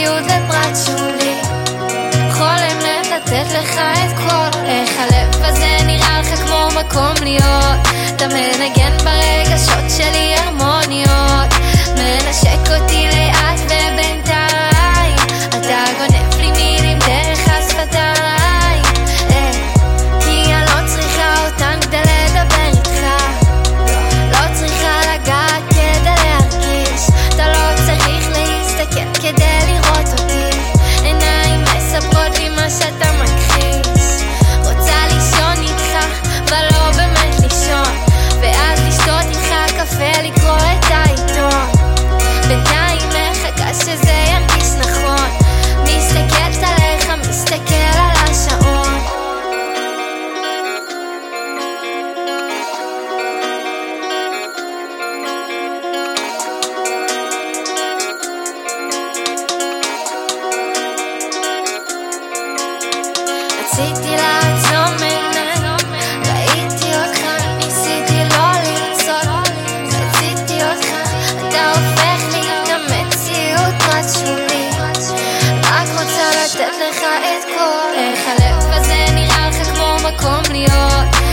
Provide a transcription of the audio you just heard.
ציוד ופרט שולי. חולם לתת לך את כל איך הלב הזה נראה לך כמו מקום להיות. אתה מנגן ברגשות שלי הרמוניות. מנשק אותי לאט לתת לך את כל איך הלב הזה נראה לך כמו מקום להיות.